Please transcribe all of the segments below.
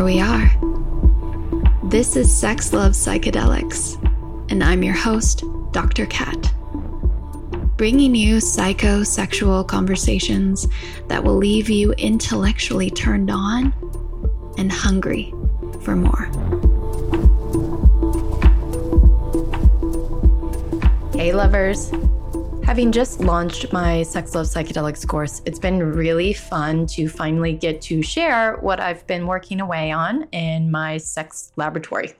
here we are. This is Sex Love Psychedelics, and I'm your host, Dr. Kat. Bringing you psychosexual conversations that will leave you intellectually turned on and hungry for more. Hey, lovers. Having just launched my Sex Love Psychedelics course, it's been really fun to finally get to share what I've been working away on in my sex laboratory.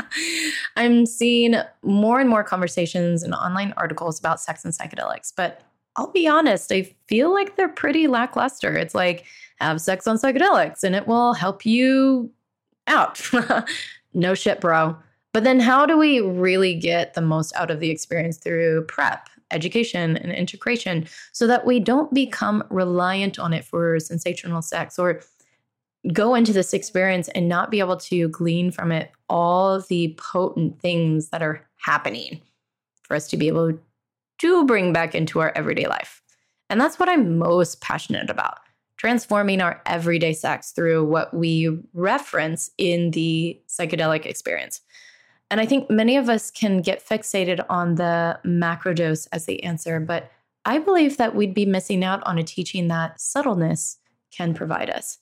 I'm seeing more and more conversations and online articles about sex and psychedelics, but I'll be honest, I feel like they're pretty lackluster. It's like, have sex on psychedelics and it will help you out. no shit, bro. But then, how do we really get the most out of the experience through prep education and integration so that we don't become reliant on it for sensational sex or go into this experience and not be able to glean from it all the potent things that are happening for us to be able to bring back into our everyday life. And that's what I'm most passionate about transforming our everyday sex through what we reference in the psychedelic experience. And I think many of us can get fixated on the macrodose as the answer, but I believe that we'd be missing out on a teaching that subtleness can provide us.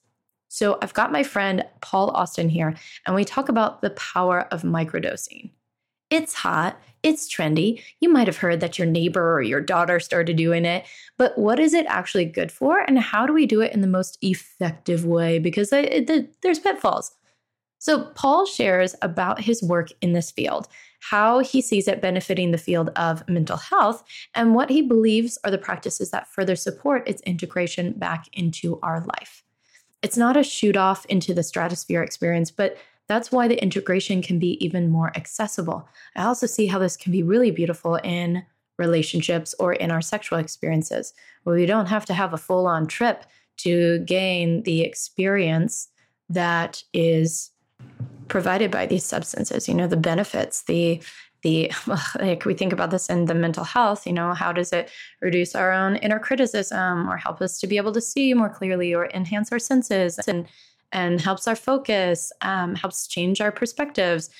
So I've got my friend Paul Austin here, and we talk about the power of microdosing. It's hot, it's trendy. You might have heard that your neighbor or your daughter started doing it, but what is it actually good for, and how do we do it in the most effective way? Because it, there's pitfalls. So, Paul shares about his work in this field, how he sees it benefiting the field of mental health, and what he believes are the practices that further support its integration back into our life. It's not a shoot off into the stratosphere experience, but that's why the integration can be even more accessible. I also see how this can be really beautiful in relationships or in our sexual experiences, where we don't have to have a full on trip to gain the experience that is provided by these substances you know the benefits the the like we think about this in the mental health you know how does it reduce our own inner criticism or help us to be able to see more clearly or enhance our senses and and helps our focus um, helps change our perspectives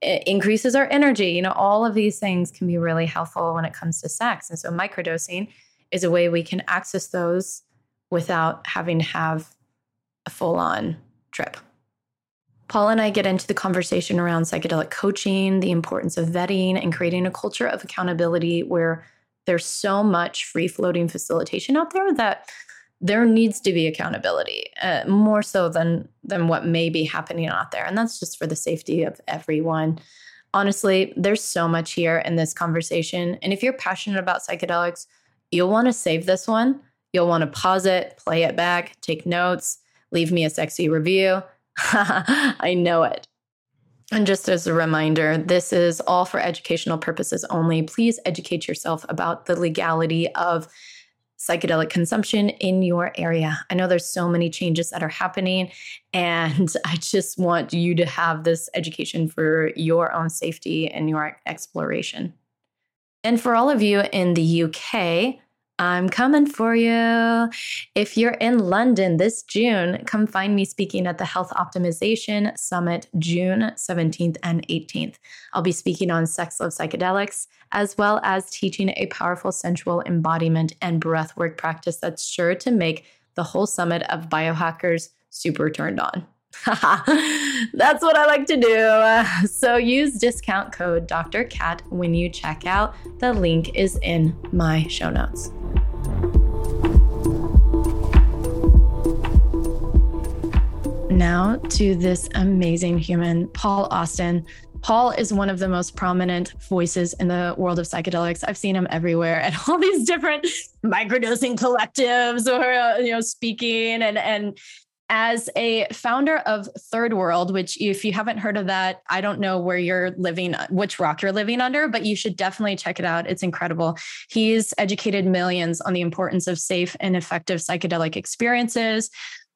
it increases our energy you know all of these things can be really helpful when it comes to sex. And so microdosing is a way we can access those without having to have a full-on trip Paul and I get into the conversation around psychedelic coaching, the importance of vetting, and creating a culture of accountability where there's so much free floating facilitation out there that there needs to be accountability uh, more so than than what may be happening out there. And that's just for the safety of everyone. Honestly there's so much here in this conversation. And if you're passionate about psychedelics you'll want to save this one. You'll want to pause it play it back take notes leave me a sexy review I know it. And just as a reminder, this is all for educational purposes only. Please educate yourself about the legality of psychedelic consumption in your area. I know there's so many changes that are happening, and I just want you to have this education for your own safety and your exploration. And for all of you in the UK, I'm coming for you. If you're in London this June, come find me speaking at the Health Optimization Summit June 17th and 18th. I'll be speaking on sex, love, psychedelics, as well as teaching a powerful sensual embodiment and breathwork practice that's sure to make the whole summit of biohackers super turned on. That's what I like to do. So use discount code Dr. Kat when you check out. The link is in my show notes. Now to this amazing human, Paul Austin. Paul is one of the most prominent voices in the world of psychedelics. I've seen him everywhere at all these different microdosing collectives or uh, you know speaking and and as a founder of Third Wave, which if you haven't heard of that, I don't know where you're living, which rock you're living under, but you should definitely check it out. It's incredible. He's educated millions on the importance of safe and effective psychedelic experiences.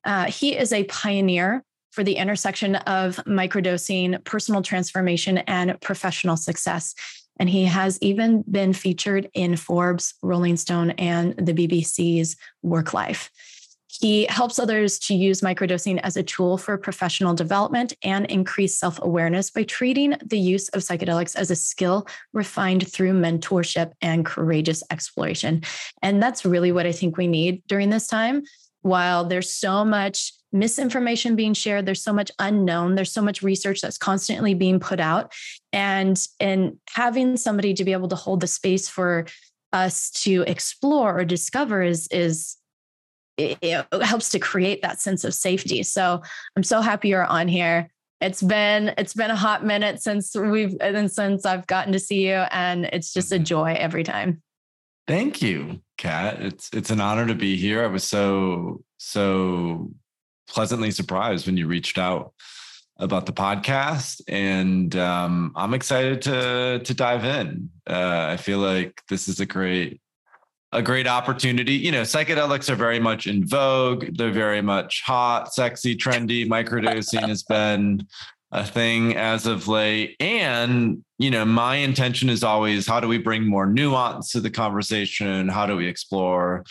Uh, he is a pioneer for the intersection of microdosing, personal transformation, and professional success. And he has even been featured in Forbes, Rolling Stone, and the BBC's Work Life. He helps others to use microdosing as a tool for professional development and increase self awareness by treating the use of psychedelics as a skill refined through mentorship and courageous exploration. And that's really what I think we need during this time. While there's so much misinformation being shared, there's so much unknown, there's so much research that's constantly being put out. And, and having somebody to be able to hold the space for us to explore or discover is, is it, it helps to create that sense of safety. So I'm so happy you're on here. It's been it's been a hot minute since we've and since I've gotten to see you, and it's just a mm-hmm. joy every time. Thank you, Kat. It's it's an honor to be here. I was so so pleasantly surprised when you reached out about the podcast, and um, I'm excited to to dive in. Uh, I feel like this is a great a great opportunity. You know, psychedelics are very much in vogue. They're very much hot, sexy, trendy. Microdosing has been a thing as of late. And, you know, my intention is always how do we bring more nuance to the conversation? How do we explore,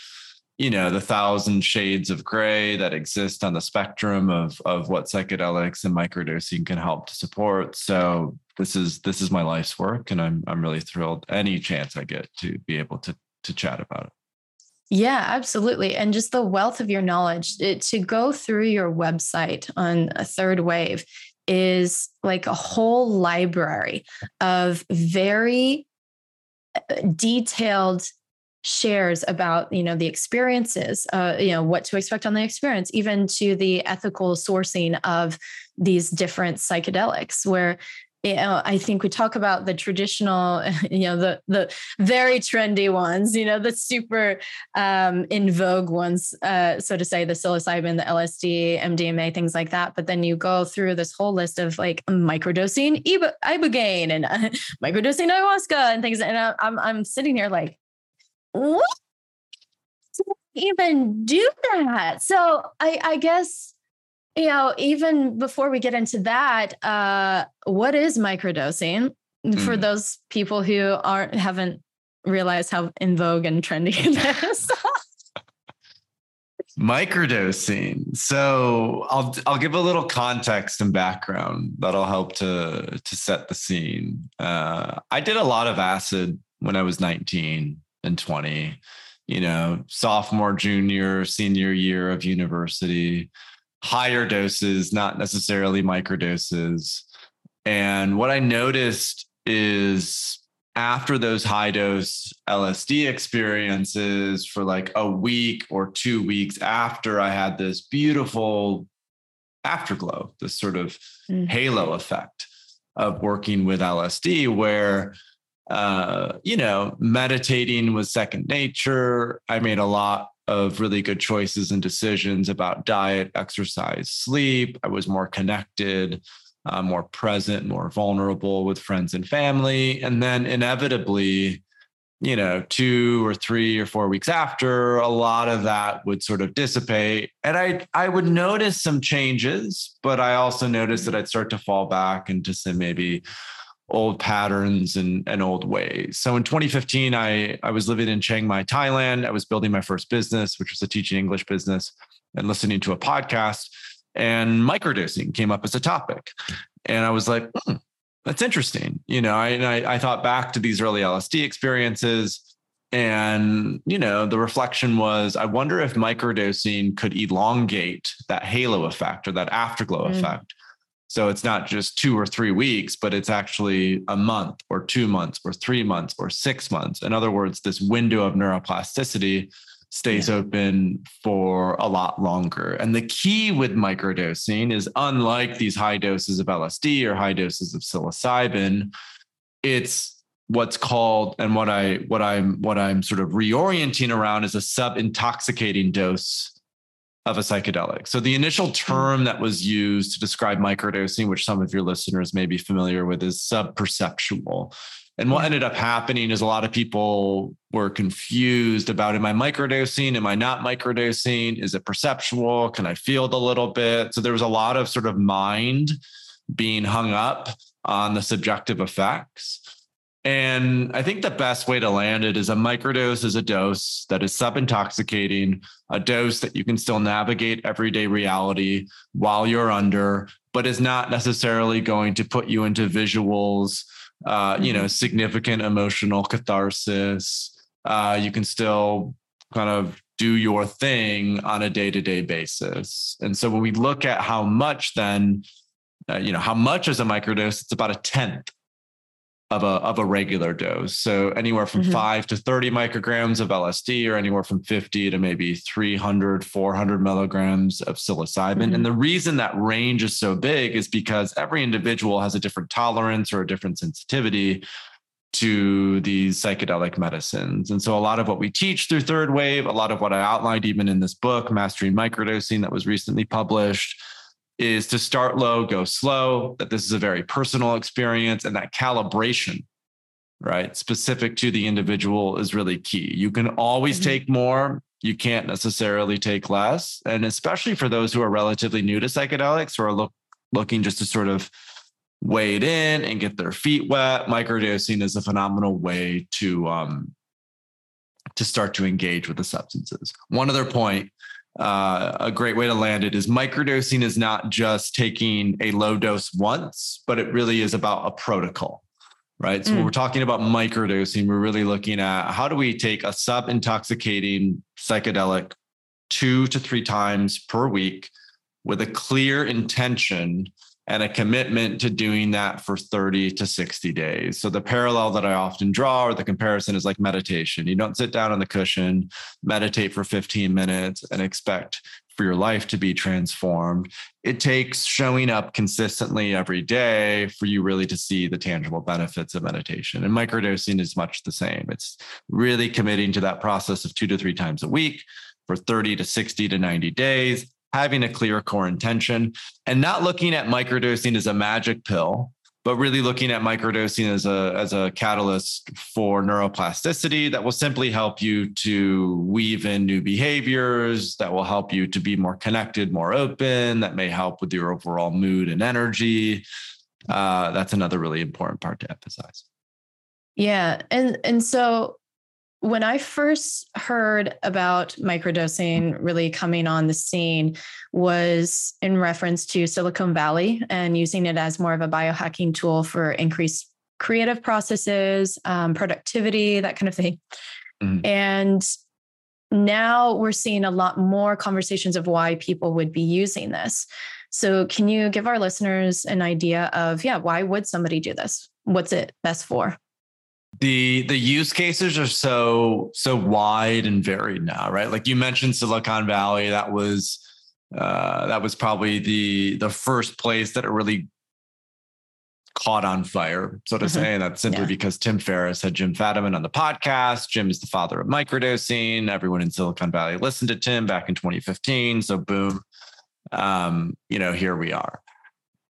you know, the thousand shades of gray that exist on the spectrum of, of what psychedelics and microdosing can help to support. So this is this is my life's work and I'm I'm really thrilled any chance I get to be able to to chat about it. Yeah, absolutely. And just the wealth of your knowledge it, to go through your website on a third wave is like a whole library of very uh, detailed shares about you know the experiences uh, you know what to expect on the experience even to the ethical sourcing of these different psychedelics where you know, I think we talk about the traditional, you know, the the very trendy ones, you know, the super um, in vogue ones, uh, so to say, the psilocybin, the LSD, MDMA, things like that. But then you go through this whole list of like microdosing ibogaine and uh, microdosing ayahuasca and things, and I'm I'm sitting here like, what? Even do that? So I I guess you know, even before we get into that, uh, what is microdosing mm. for those people who aren't haven't realized how in vogue and trendy it is? microdosing. So I'll I'll give a little context and background that'll help to to set the scene. Uh, I did a lot of acid when I was 19 and 20. You know, sophomore, junior, senior year of university higher doses, not necessarily microdoses. And what I noticed is after those high dose LSD experiences for like a week or two weeks after I had this beautiful afterglow, this sort of mm. halo effect of working with LSD, where, uh, you know, meditating was second nature. I made a lot of really good choices and decisions about diet, exercise, sleep. I was more connected, uh, more present, more vulnerable with friends and family. And then inevitably, you know, two or three or four weeks after, a lot of that would sort of dissipate. And I I would notice some changes, but I also noticed that I'd start to fall back into some maybe old patterns and, and old ways. So in 2015, I, I was living in Chiang Mai, Thailand. I was building my first business, which was a teaching English business, and listening to a podcast. And microdosing came up as a topic. And I was like, hmm, that's interesting. You know, I, I, I thought back to these early LSD experiences. And, you know, the reflection was I wonder if microdosing could elongate that halo effect or that afterglow mm. effect so it's not just two or three weeks, but it's actually a month or two months or three months or six months. In other words, this window of neuroplasticity stays yeah. open for a lot longer. And the key with microdosing is unlike these high doses of LSD or high doses of psilocybin, it's what's called and what I what I'm what I'm sort of reorienting around is a sub intoxicating dose of a psychedelic. So the initial hmm. term that was used to describe microdosing, which some of your listeners may be familiar with, is subperceptual. And what hmm. ended up happening is a lot of people were confused about am I microdosing? Am I not microdosing? Is it perceptual? Can I feel it a little bit? So there was a lot of sort of mind being hung up on the subjective effects. And I think the best way to land it is a microdose is a dose that is sub intoxicating, a dose that you can still navigate everyday reality while you're under, but is not necessarily going to put you into visuals, uh, you know, mm-hmm. significant emotional catharsis. Uh, you can still kind of do your thing on a day to day basis. And so when we look at how much then, uh, you know, how much is a microdose, it's about a tenth of a of a regular dose. So anywhere from mm-hmm. 5 to 30 micrograms of LSD or anywhere from 50 to maybe 300 400 milligrams of psilocybin. Mm-hmm. And the reason that range is so big is because every individual has a different tolerance or a different sensitivity to these psychedelic medicines. And so a lot of what we teach through third wave, a lot of what I outlined even in this book Mastering Microdosing that was recently published is to start low, go slow, that this is a very personal experience and that calibration, right, specific to the individual is really key. You can always mm-hmm. take more, you can't necessarily take less. And especially for those who are relatively new to psychedelics or are look, looking just to sort of wade in and get their feet wet, microdosing is a phenomenal way to um, to start to engage with the substances. One other point uh, a great way to land it is microdosing is not just taking a low dose once, but it really is about a protocol, right? So mm. when we're talking about microdosing, we're really looking at how do we take a sub intoxicating psychedelic two to three times per week with a clear intention and a commitment to doing that for 30 to 60 days. So the parallel that I often draw or the comparison is like meditation. You don't sit down on the cushion, meditate for 15 minutes and expect for your life to be transformed. It takes showing up consistently every day for you really to see the tangible benefits of meditation. And microdosing is much the same. It's really committing to that process of 2 to 3 times a week for 30 to 60 to 90 days having a clear core intention and not looking at microdosing as a magic pill but really looking at microdosing as a as a catalyst for neuroplasticity that will simply help you to weave in new behaviors that will help you to be more connected more open that may help with your overall mood and energy. Uh, that's another really important part to emphasize. Yeah and and so when I first heard about microdosing really coming on the scene was in reference to Silicon Valley and using it as more of a biohacking tool for increased creative processes, um, productivity, that kind of thing. Mm-hmm. And now we're seeing a lot more conversations of why people would be using this. So, can you give our listeners an idea of, yeah, why would somebody do this? What's it best for? The the use cases are so so wide and varied now right? Like you mentioned silicon valley that was uh, that was probably the the first place that it really caught on fire so to mm-hmm. say and that's simply yeah. because tim ferriss had jim fadiman on the podcast. Jim is the father of microdosing. Everyone in silicon valley listened to tim back in 2015 so boom um, you know here we are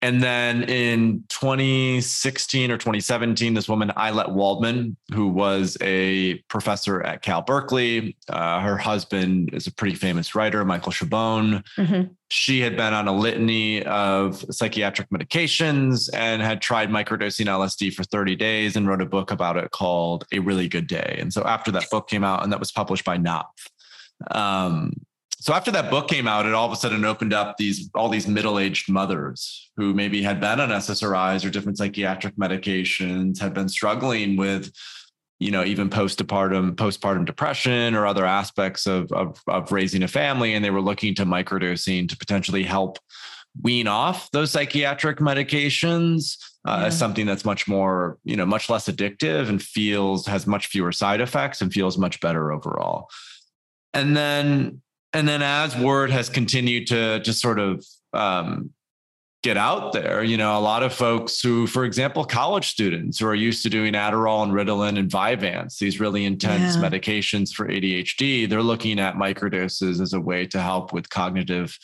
and then in 2016 or 2017, this woman, Ayelet Waldman, who was a professor at Cal Berkeley, uh, her husband is a pretty famous writer, Michael Chabon. Mm-hmm. She had been on a litany of psychiatric medications and had tried microdosing LSD for 30 days and wrote a book about it called A Really Good Day. And so after that book came out, and that was published by Knopf, um, so after that book came out, it all of a sudden opened up these all these middle-aged mothers who maybe had been on SSRIs or different psychiatric medications, had been struggling with, you know, even postpartum postpartum depression or other aspects of, of, of raising a family, and they were looking to microdosing to potentially help wean off those psychiatric medications uh, yeah. as something that's much more, you know, much less addictive and feels has much fewer side effects and feels much better overall. And then and then as word has continued to just sort of um, get out there, you know, a lot of folks who, for example, college students who are used to doing Adderall and Ritalin and Vyvanse, these really intense yeah. medications for ADHD, they're looking at microdoses as a way to help with cognitive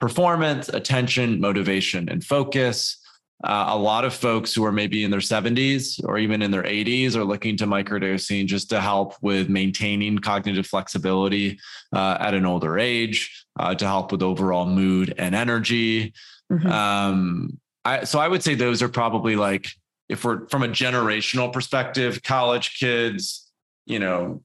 performance, attention, motivation, and focus. Uh, a lot of folks who are maybe in their 70s or even in their 80s are looking to microdosing just to help with maintaining cognitive flexibility uh, at an older age, uh, to help with overall mood and energy. Mm-hmm. Um, I, so I would say those are probably like if we're from a generational perspective, college kids, you know,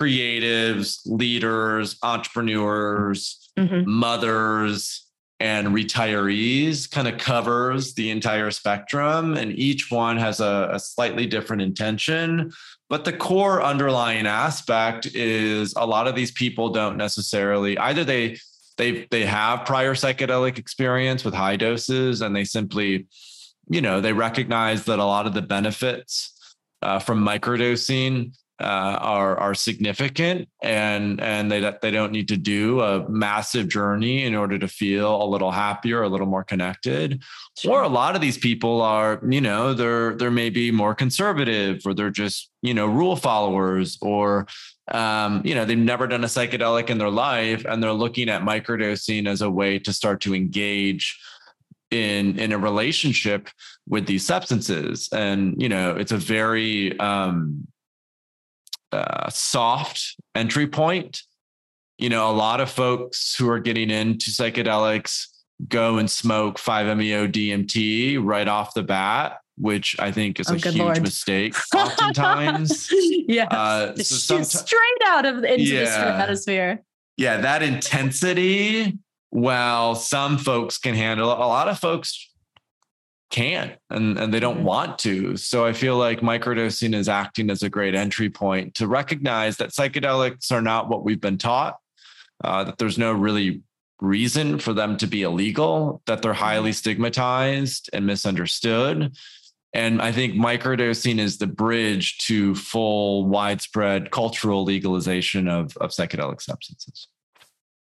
creatives, leaders, entrepreneurs, mm-hmm. mothers, and retirees kind of covers the entire spectrum. And each one has a, a, slightly different intention. But the core underlying aspect is a lot of these people don't necessarily either they they they have prior psychedelic experience with high doses and they simply you know they recognize that a lot of the benefits uh, from microdosing uh, are are significant and and they they don't need to do a massive journey in order to feel a little happier a little more connected sure. or a lot of these people are you know they're they're maybe more conservative or they're just you know rule followers or um, you know they've never done a psychedelic in their life and they're looking at microdosing as a way to start to engage in in a relationship with these substances and you know it's a very um uh, soft entry point. You know, a lot of folks who are getting into psychedelics go and smoke 5-MeO DMT right off the bat, which I think is oh, a huge Lord. mistake. Oftentimes, yeah, uh, so straight out of into yeah, the stratosphere. Yeah, that intensity. Well, some folks can handle it. A lot of folks can't and, and they don't mm-hmm. want to. So I feel like microdosing is acting as a great entry point to recognize that psychedelics are not what we've been taught, uh, that there's no really reason for them to be illegal, that they're highly mm-hmm. stigmatized and misunderstood. And I think microdosing is the bridge to full widespread cultural legalization of, of psychedelic substances.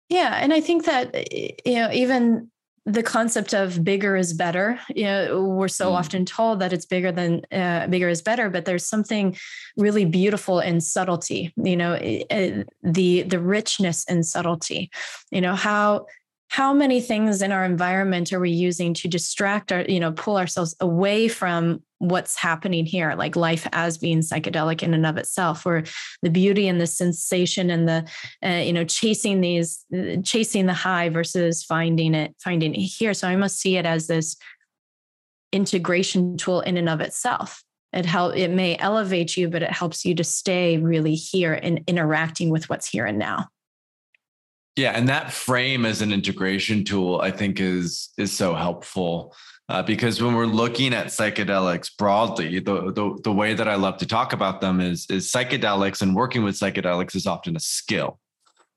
Yeah. And I think that, you know, even the concept of bigger is better you know we're so mm. often told that it's bigger than uh, bigger is better but there's something really beautiful in subtlety you know uh, the the richness and subtlety you know how how many things in our environment are we using to distract our you know pull ourselves away from what's happening here like life as being psychedelic in and of itself or the beauty and the sensation and the uh, you know chasing these uh, chasing the high versus finding it finding it here. So i must see it as this integration tool in and of itself. It help it may elevate you but it helps you to stay really here and interacting with what's here and now. Yeah, and that frame as an integration tool, I think, is is so helpful uh, because when we're looking at psychedelics broadly, the, the the way that I love to talk about them is is psychedelics and working with psychedelics is often a skill,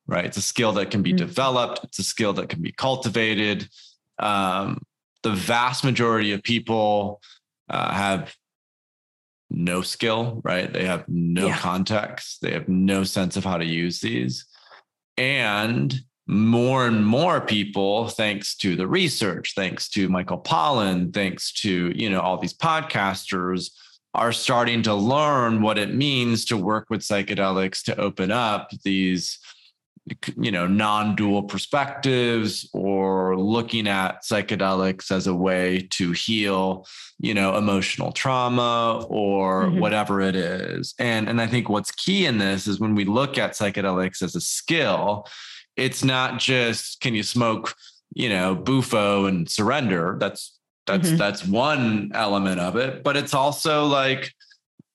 right? It's a skill that can be mm-hmm. developed. It's a skill that can be cultivated. Um, the vast majority of people uh, have no skill, right? They have no yeah. context. They have no sense of how to use these. And more and more people, thanks to the research, thanks to Michael Pollan, thanks to, you know, all these podcasters, are starting to learn what it means to work with psychedelics to open up these you know non-dual perspectives or looking at psychedelics as a way to heal you know emotional trauma or mm-hmm. whatever it is and and i think what's key in this is when we look at psychedelics as a skill it's not just can you smoke you know bufo and surrender that's that's mm-hmm. that's one element of it but it's also like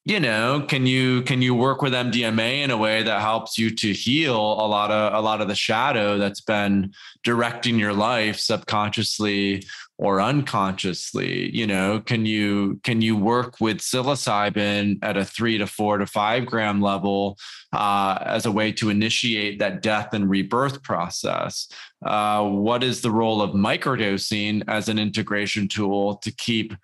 you know can you can you work with mdma in a way that helps you to heal a lot of a lot of the shadow that's been directing your life subconsciously or unconsciously? You know can you can you work with psilocybin at a three to four to five gram level uh, as a way to initiate that death and rebirth process? Uh, what is the role of microdosing as an integration tool to keep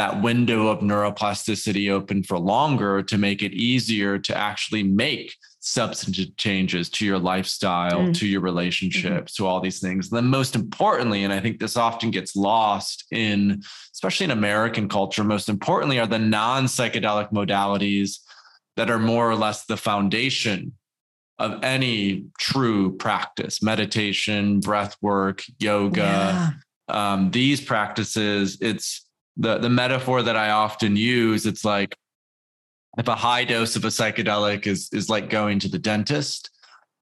that window of neuroplasticity open for longer to make it easier to actually make substantive changes to your lifestyle, mm. to your relationships, mm-hmm. to all these things. And then, most importantly, and I think this often gets lost in, especially in American culture, most importantly, are the non psychedelic modalities that are more or less the foundation of any true practice meditation, breath work, yoga. Yeah. Um, these practices, it's the the metaphor that I often use, it's like if a high dose of a psychedelic is is like going to the dentist.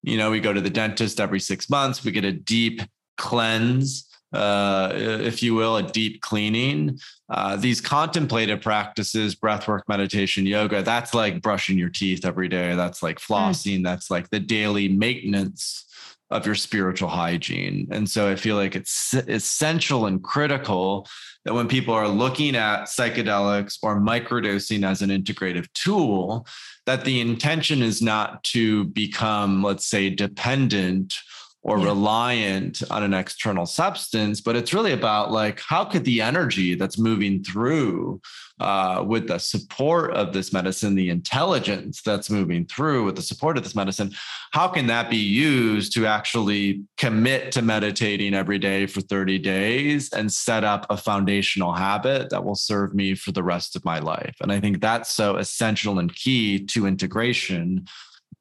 You know, we go to the dentist every six months, we get a deep cleanse uh, if you will, a deep cleaning. Uh, these contemplative practices, breathwork, meditation, yoga, that's like brushing your teeth every day. That's like hmm. flossing. Mm. That's like the daily maintenance of your spiritual hygiene. And so I feel like it's essential and critical that when people are looking at psychedelics or microdosing as an integrative tool, that the intention is not to become, let's say, dependent or yeah. reliant on an external substance, but it's really about like how could the energy that's moving through uh, with the support of this medicine, the intelligence that's moving through with the support of this medicine, how can that be used to actually commit to meditating every day for 30 days and set up a foundational habit that will serve me for the rest of my life? And I think that's so essential and key to integration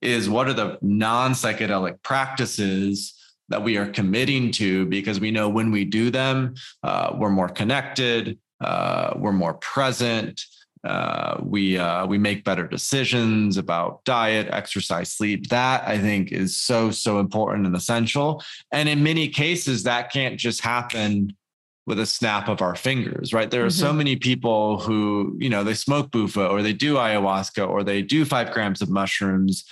is what are the non psychedelic practices that we are committing to because we know when we do them, uh, we're more connected, uh, we're more present. Uh, we uh, we make better decisions about diet, exercise, sleep. That I think is so so important and essential. And in many cases, that can't just happen with a snap of our fingers, right? There are mm-hmm. so many people who, you know, they smoke bufo or they do ayahuasca or they do five grams of mushrooms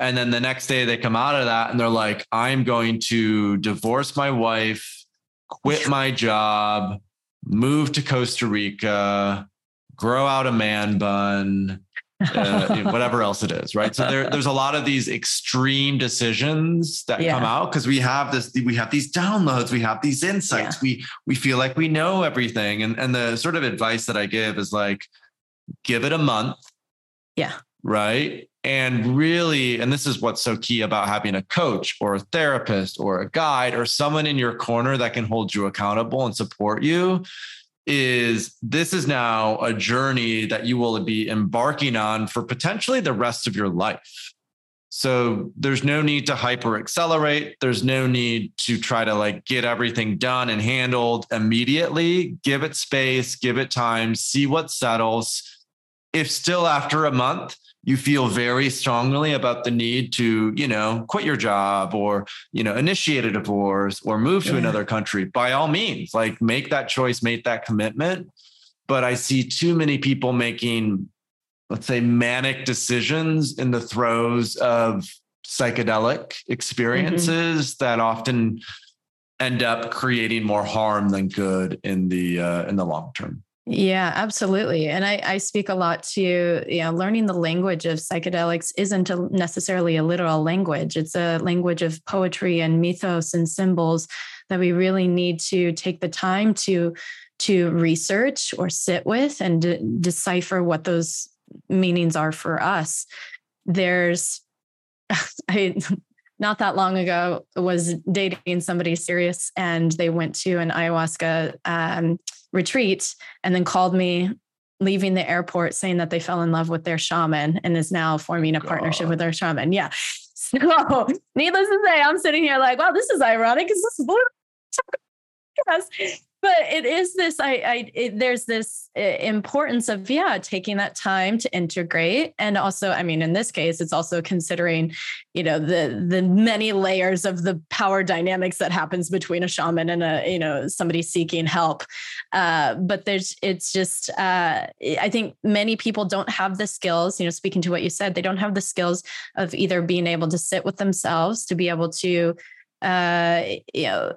and then the next day they come out of that and they're like, I'm going to divorce my wife, quit my job, move to Costa Rica, grow out a man bun, uh, whatever else it is, right? So there, there's a lot of these extreme decisions that yeah. come out because we have this, we have these downloads, we have these insights, yeah. we we feel like we know everything, and and the sort of advice that I give is like, give it a month, yeah, right, and really, and this is what's so key about having a coach or a therapist or a guide or someone in your corner that can hold you accountable and support you is this is now a journey that you will be embarking on for potentially the rest of your life. So there's no need to hyper accelerate. There's no need to try to like get everything done and handled immediately. Give it space, give it time, see what settles. If still after a month, you feel very strongly about the need to, you know, quit your job or, you know, initiate a divorce or move to yeah. another country, by all means, like make that choice, make that commitment. But I see too many people making, let's say, manic decisions in the throes of psychedelic experiences mm-hmm. that often end up creating more harm than good in the uh, in the long term. Yeah, absolutely. And I, I speak a lot to, you know, learning the language of psychedelics isn't a, necessarily a literal language. It's a language of poetry and mythos and symbols that we really need to take the time to to research or sit with and de- decipher what those meanings are for us. There's I not that long ago was dating somebody serious and they went to an ayahuasca um, retreat and then called me leaving the airport saying that they fell in love with their shaman and is now forming a God. partnership with their shaman. Yeah. So needless to say, I'm sitting here like, wow, this is ironic because this is but it is this i i it, there's this uh, importance of yeah taking that time to integrate. And also i mean in this case it's also considering you know the the many layers of the power dynamics that happens between a shaman and a you know somebody seeking help. Uh, but there's it's just uh, i think many people don't have the skills you know speaking to what you said they don't have the skills of either being able to sit with themselves to be able to uh, you know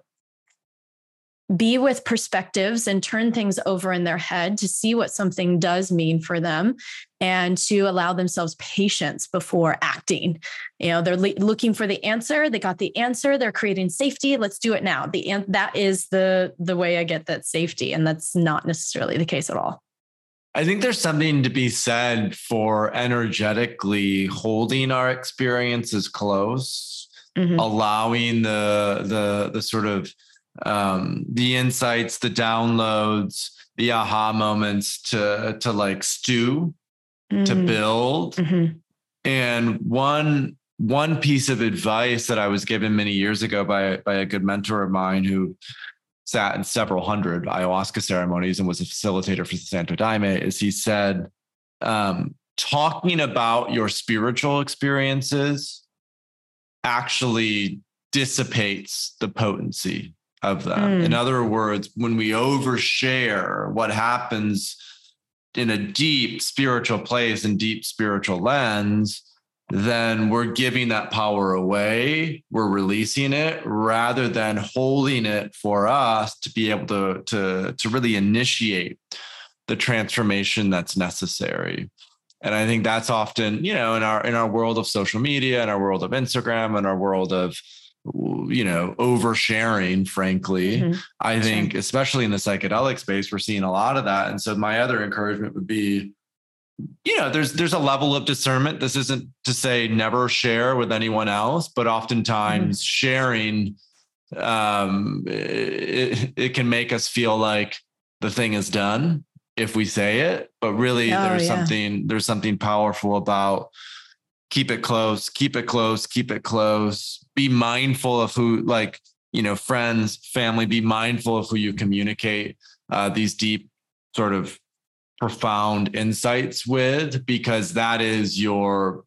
be with perspectives and turn things over in their head to see what something does mean for them and to allow themselves patience before acting. You know they're le- looking for the answer. They got the answer. They're creating safety. Let's do it now. The an- that is the the way i get that safety and that's not necessarily the case at all. I think there's something to be said for energetically holding our experiences close, mm-hmm. allowing the the the sort of um, the insights, the downloads, the aha moments to to like stew, mm-hmm. to build. Mm-hmm. And one one piece of advice that I was given many years ago by by a good mentor of mine who sat in several hundred ayahuasca ceremonies and was a facilitator for the Santo Daime is he said, um, talking about your spiritual experiences actually dissipates the potency of them. Mm. In other words, when we overshare, what happens in a deep spiritual place and deep spiritual lens, then we're giving that power away. We're releasing it rather than holding it for us to be able to, to, to really initiate the transformation that's necessary. And I think that's often, you know, in our in our world of social media, in our world of Instagram, in our world of you know oversharing frankly mm-hmm. i think sure. especially in the psychedelic space we're seeing a lot of that and so my other encouragement would be you know there's there's a level of discernment this isn't to say never share with anyone else but oftentimes mm-hmm. sharing um it, it can make us feel like the thing is done if we say it but really oh, there's yeah. something there's something powerful about keep it close, keep it close, keep it close. Be mindful of who, like, you know, friends, family, be mindful of who you communicate uh, these deep, sort of profound insights with, because that is your,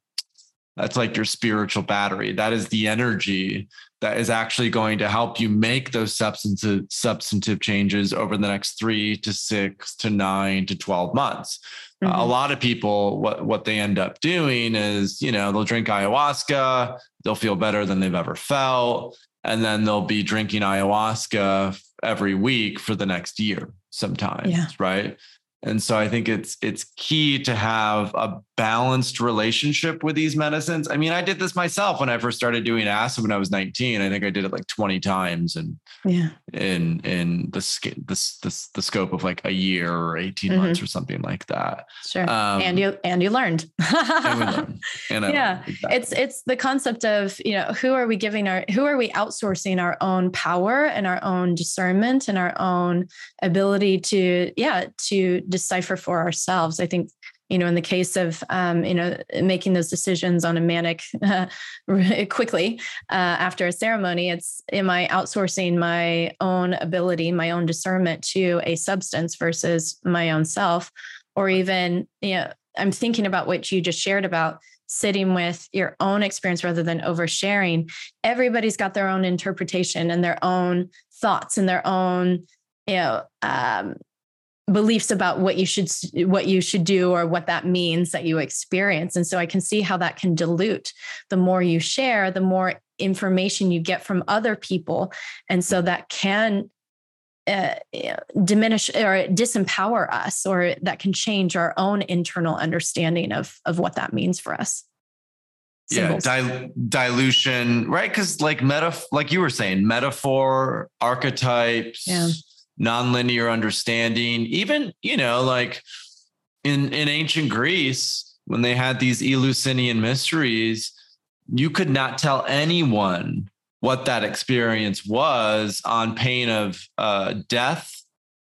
that's like your spiritual battery. That is the energy that is actually going to help you make those substantive substantive changes over the next three to six to nine to 12 months. Mm-hmm. Uh, a lot of people, what, what they end up doing is, you know, they'll drink ayahuasca, they'll feel better than they've ever felt. And then they'll be drinking ayahuasca every week for the next year sometimes. Yeah. Right. And so I think it's it's key to have a balanced relationship with these medicines. I mean, I did this myself when I first started doing acid when I was 19. I think I did it like 20 times and yeah. in in the this this the scope of like a year or 18 mm-hmm. months or something like that. Sure. Um, and you and you learned. and learned. And yeah. Exactly. It's it's the concept of, you know, who are we giving our who are we outsourcing our own power and our own discernment and our own ability to yeah, to decipher for ourselves. I think you know in the case of um, you know making those decisions on a manic uh, quickly uh, after a ceremony it's am i outsourcing my own ability my own discernment to a substance versus my own self? Or even you know i'm thinking about what you just shared about sitting with your own experience rather than oversharing. Everybody's got their own interpretation and their own thoughts and their own you know um, beliefs about what you should what you should do or what that means that you experience. And so i can see how that can dilute. The more you share the more information you get from other people. And so that can uh, diminish or disempower us or that can change our own internal understanding of of what that means for us. Symbols. yeah dil- dilution right? Because like meta like you were saying metaphor archetypes yeah nonlinear understanding even you know like in in ancient greece when they had these eleusinian mysteries you could not tell anyone what that experience was on pain of uh, death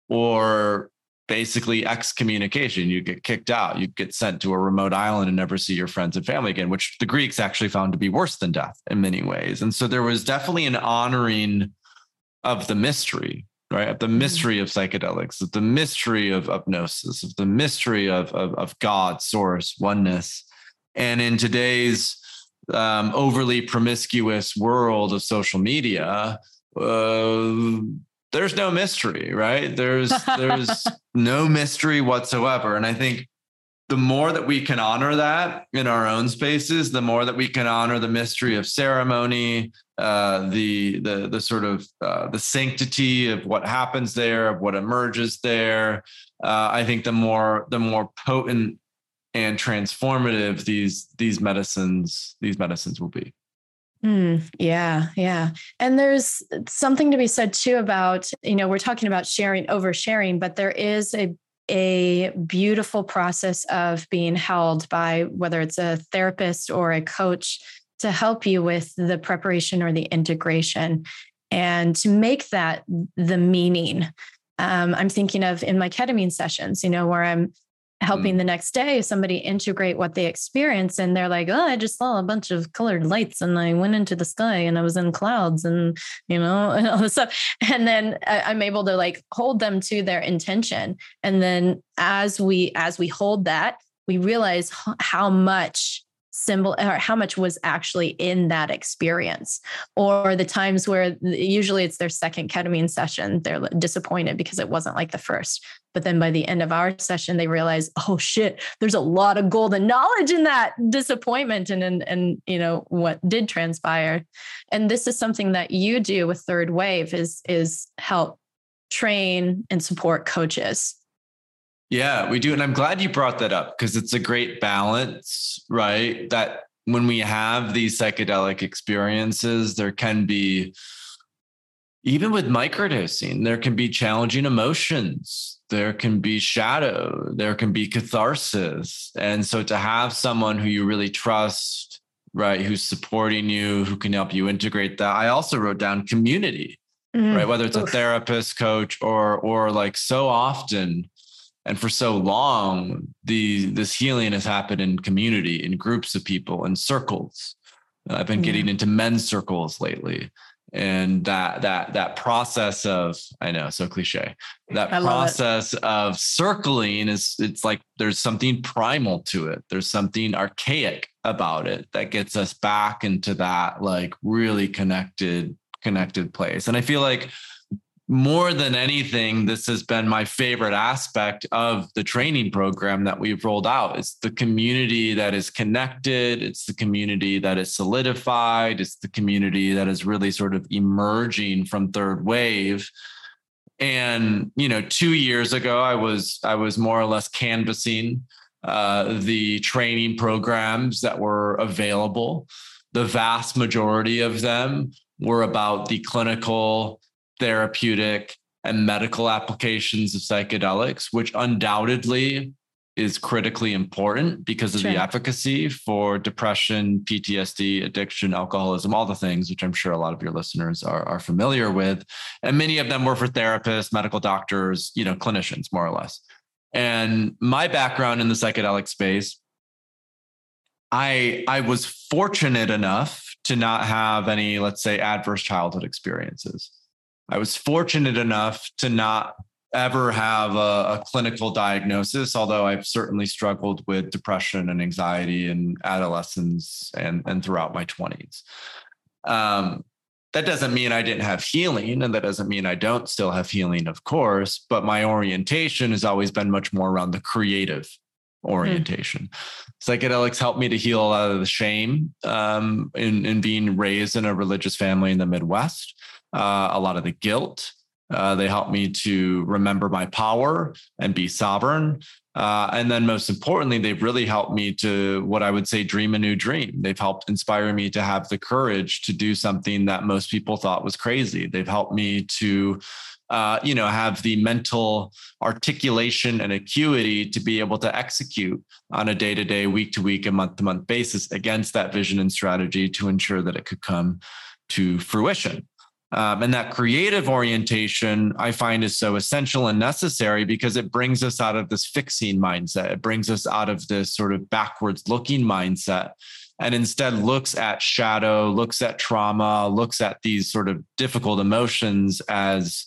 or basically excommunication. You get kicked out, you get sent to a remote island and never see your friends and family again, which the Greeks actually found to be worse than death in many ways. And so there was definitely an honoring of the mystery right? Of the mm-hmm. mystery of psychedelics, of the mystery of hypnosis, of the mystery of, of, of God, source, oneness. And in today's um, overly promiscuous world of social media, uh, there's no mystery, right? There's there's no mystery whatsoever. And I think the more that we can honor that in our own spaces, the more that we can honor the mystery of ceremony, uh, the the the sort of uh, the sanctity of what happens there, of what emerges there. Uh, I think the more the more potent and transformative these these medicines these medicines will be. Mm, yeah, yeah. And there's something to be said too about, you know, we're talking about sharing, oversharing, but there is a a beautiful process of being held by whether it's a therapist or a coach to help you with the preparation or the integration and to make that the meaning. Um, I'm thinking of in my ketamine sessions, you know, where I'm helping mm. the next day somebody integrate what they experience and they're like oh i just saw a bunch of colored lights and i went into the sky and i was in clouds and you know and all this stuff and then i'm able to like hold them to their intention and then as we as we hold that we realize how much symbol or how much was actually in that experience or the times where usually it's their second ketamine session they're disappointed because it wasn't like the first. But then by the end of our session they realize oh shit there's a lot of golden knowledge in that disappointment and and, and you know what did transpire. And this is something that you do with third wave is is help train and support coaches yeah, we do. And I'm glad you brought that up because it's a great balance, right? That when we have these psychedelic experiences, there can be, even with microdosing, there can be challenging emotions. There can be shadow. There can be catharsis. And so to have someone who you really trust, right, who's supporting you, who can help you integrate that. I also wrote down community, mm. right? Whether it's Oof. a therapist, coach, or or like so often and for so long the this healing has happened in community in groups of people in circles. I've been getting into men's circles lately. And that that that process of i know so cliche. That process of circling is it's like there's something primal to it. There's something archaic about it that gets us back into that like really connected connected place. And i feel like more than anything, this has been my favorite aspect of the training program that we've rolled out. It's the community that is connected, it's the community that is solidified, it's the community that is really sort of emerging from third wave. And you know, two years ago, I was I was more or less canvassing uh, the training programs that were available. The vast majority of them were about the clinical therapeutic and medical applications of psychedelics, which undoubtedly is critically important because of sure. the efficacy for depression, PTSD, addiction, alcoholism, all the things which I'm sure a lot of your listeners are, are familiar with. And many of them were for therapists, medical doctors, you know, clinicians, more or less. And my background in the psychedelic space, I I was fortunate enough to not have any, let's say, adverse childhood experiences. I was fortunate enough to not ever have a, a, clinical diagnosis, although I've certainly struggled with depression and anxiety in adolescence and, and throughout my 20s. Um, that doesn't mean I didn't have healing, and that doesn't mean I don't still have healing, of course, but my orientation has always been much more around the creative orientation. Mm. Psychedelics helped me to heal a lot of the shame um, in, in being raised in a religious family in the Midwest uh, a lot of the guilt. Uh, they help me to remember my power and be sovereign. Uh, and then, most importantly, they've really helped me to what I would say dream a new dream. They've helped inspire me to have the courage to do something that most people thought was crazy. They've helped me to uh, you know, have the mental articulation and acuity to be able to execute on a day to day, week to week, and month to month basis against that vision and strategy to ensure that it could come to fruition. Um, and that creative orientation I find is so essential and necessary because it brings us out of this fixing mindset. It brings us out of this sort of backwards looking mindset and instead looks at shadow, looks at trauma, looks at these sort of difficult emotions as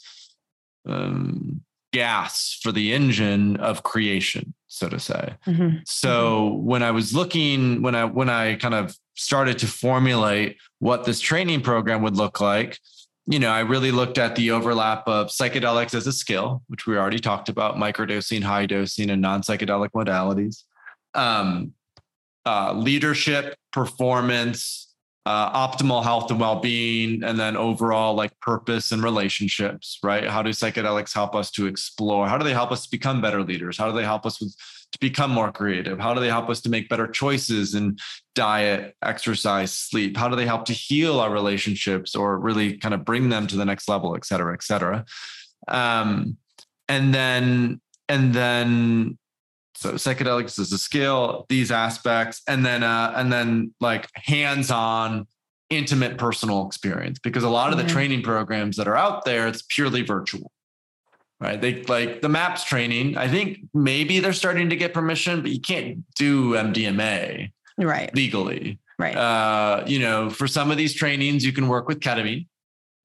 um, gas for the engine of creation, so to say. Mm-hmm. So mm-hmm. when I was looking, when I when I kind of started to formulate what this training program would look like, you know, I really looked at the overlap of psychedelics as a skill, which we already talked about, microdosing, high dosing, and non psychedelic modalities, um, uh, leadership, performance, uh, optimal health and well being, and then overall like purpose and relationships, right? How do psychedelics help us to explore? How do they help us become better leaders? How do they help us with to become more creative? How do they help us to make better choices in diet, exercise, sleep? How do they help to heal our relationships or really kind of bring them to the next level, et cetera, et cetera? Um, and then, and then, so psychedelics is a skill, these aspects, and then, uh, and then like hands-on, intimate personal experience because a lot of the mm-hmm. training programs that are out there, it's purely virtual right? They like the MAPS training. I think maybe they're starting to get permission, but you can't do MDMA right legally. Right. Uh, you know, for some of these trainings, you can work with ketamine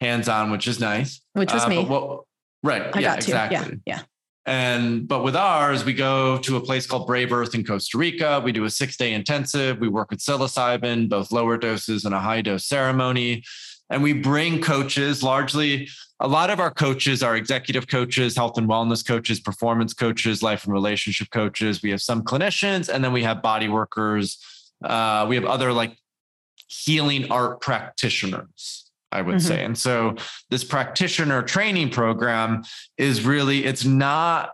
hands on, which is nice. Which was uh, me. What, right. I yeah, got to. exactly. Yeah. Yeah. And but with ours, we go to a place called Brave Earth in Costa Rica. We do a six day intensive. We work with psilocybin, both lower doses and a high dose ceremony. And we bring coaches, largely, a lot of our coaches are executive coaches, health and wellness coaches, performance coaches, life and relationship coaches. We have some clinicians, and then we have body workers. Uh, we have other like healing art practitioners. I would mm-hmm. say. And so this practitioner training program is really it's not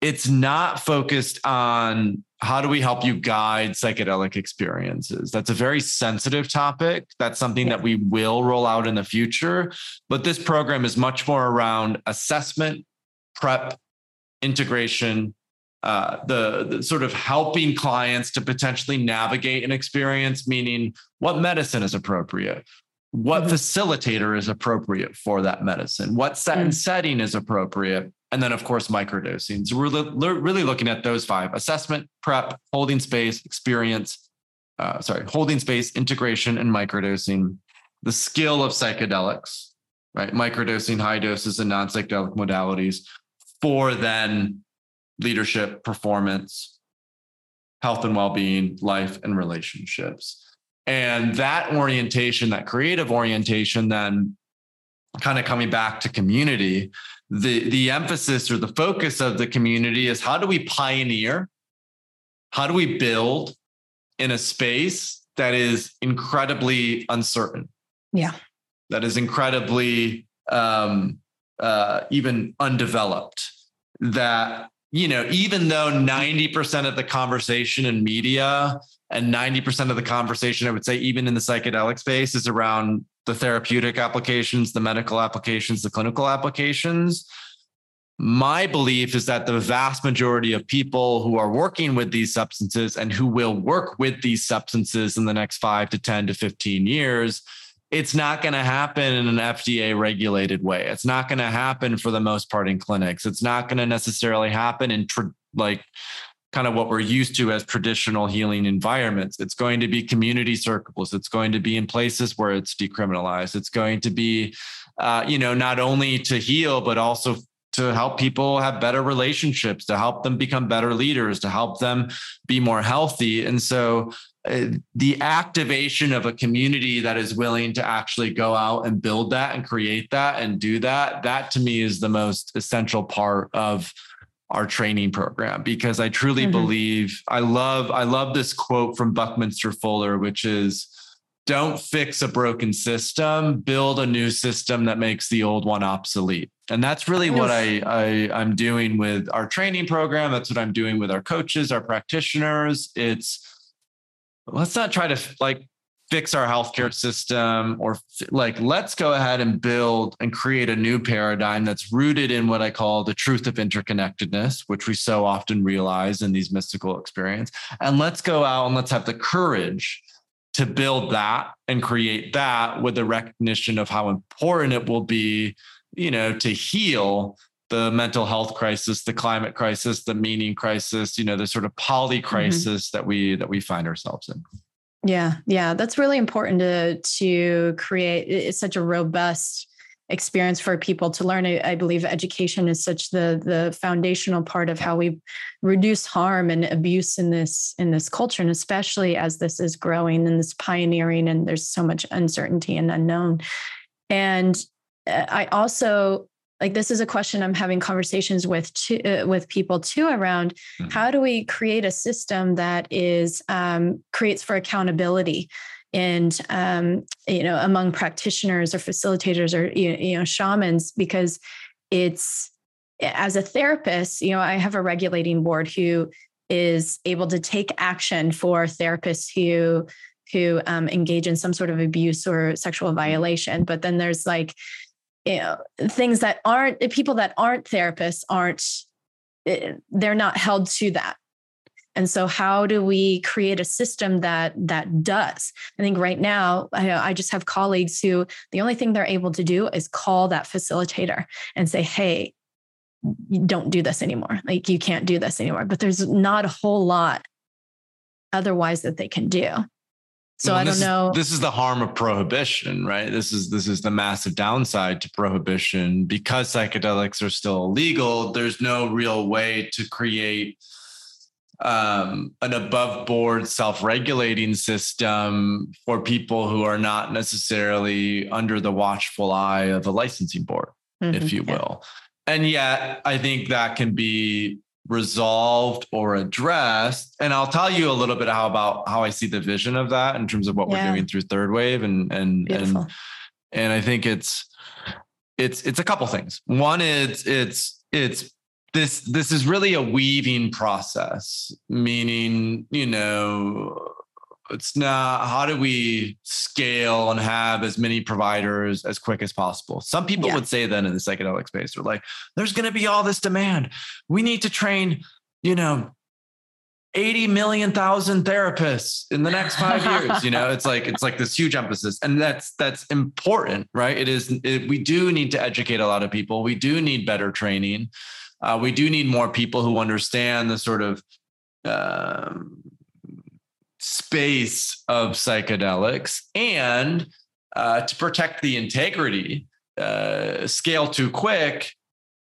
it's not focused on how do we help you guide psychedelic experiences. That's a very sensitive topic. That's something yeah. that we will roll out in the future, but this program is much more around assessment, prep, integration, uh, the, the, sort of helping clients to potentially navigate an experience, meaning what medicine is appropriate, what mm-hmm. facilitator is appropriate for that medicine, what set and mm. setting is appropriate, and then of course microdosing. So we're really looking at those five: assessment, prep, holding space, experience. Uh, sorry, holding space, integration, and microdosing. The skill of psychedelics, right? Microdosing, high doses, and non-psychedelic modalities for then leadership, performance, health and well-being, life, and relationships. And that orientation, that creative orientation, then kind of coming back to community, the, the emphasis or the focus of the community is how do we pioneer? How do we build in a space that is incredibly uncertain? Yeah. That is incredibly um, uh, even undeveloped. That, you know, even though 90% of the conversation in media and 90% of the conversation i would say even in the psychedelic space is around the therapeutic applications the medical applications the clinical applications my belief is that the vast majority of people who are working with these substances and who will work with these substances in the next 5 to 10 to 15 years it's not going to happen in an FDA regulated way. It's not going to happen for the most part in clinics. It's not going to necessarily happen in tr- like kind of what we're used to as traditional healing environments. It's going to be community circles. It's going to be in places where it's decriminalized. It's going to be, uh, you know, not only to heal, but also to help people have better relationships, to help them become better leaders, to help them be more healthy. And so uh, the activation of a community that is willing to actually go out and build that and create that and do that, that to me is the most essential part of our training program because I truly mm-hmm. believe I love I love this quote from Buckminster Fuller, which is don't fix a broken system, build a new system that makes the old one obsolete. And that's really yes. what I, I I'm doing with our training program. That's what I'm doing with our coaches, our practitioners. It's let's not try to like fix our healthcare system or like let's go ahead and build and create a new paradigm that's rooted in what I call the truth of interconnectedness, which we so often realize in these mystical experience. And let's go out and let's have the courage to build that and create that with the recognition of how important it will be, you know, to heal the mental health crisis, the climate crisis, the meaning crisis, you know, the sort of poly crisis mm-hmm. that we that we find ourselves in. Yeah, yeah, that's really important to to create. It's such a robust experience for people to learn. I, I, believe education is such the the foundational part of how we reduce harm and abuse in this in this culture, and especially as this is growing and this pioneering, and there's so much uncertainty and unknown. And uh, I also like this is a question i'm having conversations with too, uh, with people too around mm-hmm. how do we create a system that is um, creates for accountability and um, you know among practitioners or facilitators or you know shamans because it's as a therapist you know i have a regulating board who is able to take action for therapists who who um, engage in some sort of abuse or sexual violation but then there's like you know things that aren't people that aren't therapists aren't eh, they're not held to that. And so how do we create a system that that does? I think right now I, I just have colleagues who the only thing they're able to do is call that facilitator and say hey don't do this anymore. Like you can't do this anymore. But there's not a whole lot otherwise that they can do So well, I don't know. Is, this is the harm of prohibition, right? This is this is the massive downside to prohibition because psychedelics are still illegal. There's no real way to create um, an above board self regulating system for people who are not necessarily under the watchful eye of a licensing board, mm-hmm, if you will. And yet, I think that can be resolved or addressed. And I'll tell you a little bit how about how I see the vision of that in terms of what yeah. we're doing through third wave and and Beautiful. and and I think it's it's it's a couple things. One is it's it's this this is really a weaving process, meaning, you know, it's not how do we scale and have as many providers as quick as possible? Some people yeah. would say then in the psychedelic space. They're like there's going to be all this demand. We need to train you know 80 million thousand therapists in the next five years. You know it's like it's like this huge emphasis. And that's that's important right? It is it, we do need to educate a lot of people. We do need better training. Uh, we do need more people who understand the sort of um, space of psychedelics and uh, to protect the integrity, uh, scale too quick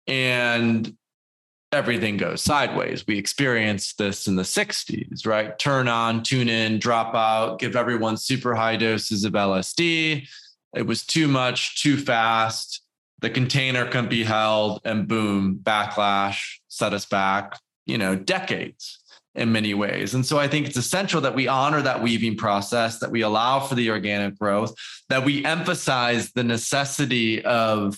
and everything goes sideways. We experienced this in the 60s, right? Turn on, tune in, drop out, give everyone super high doses of LSD. It was too much, too fast. The container couldn't be held, and boom, backlash set us back, you know, decades in many ways. And so I think it's essential that we honor that weaving process, that we allow for the organic growth, that we emphasize the necessity of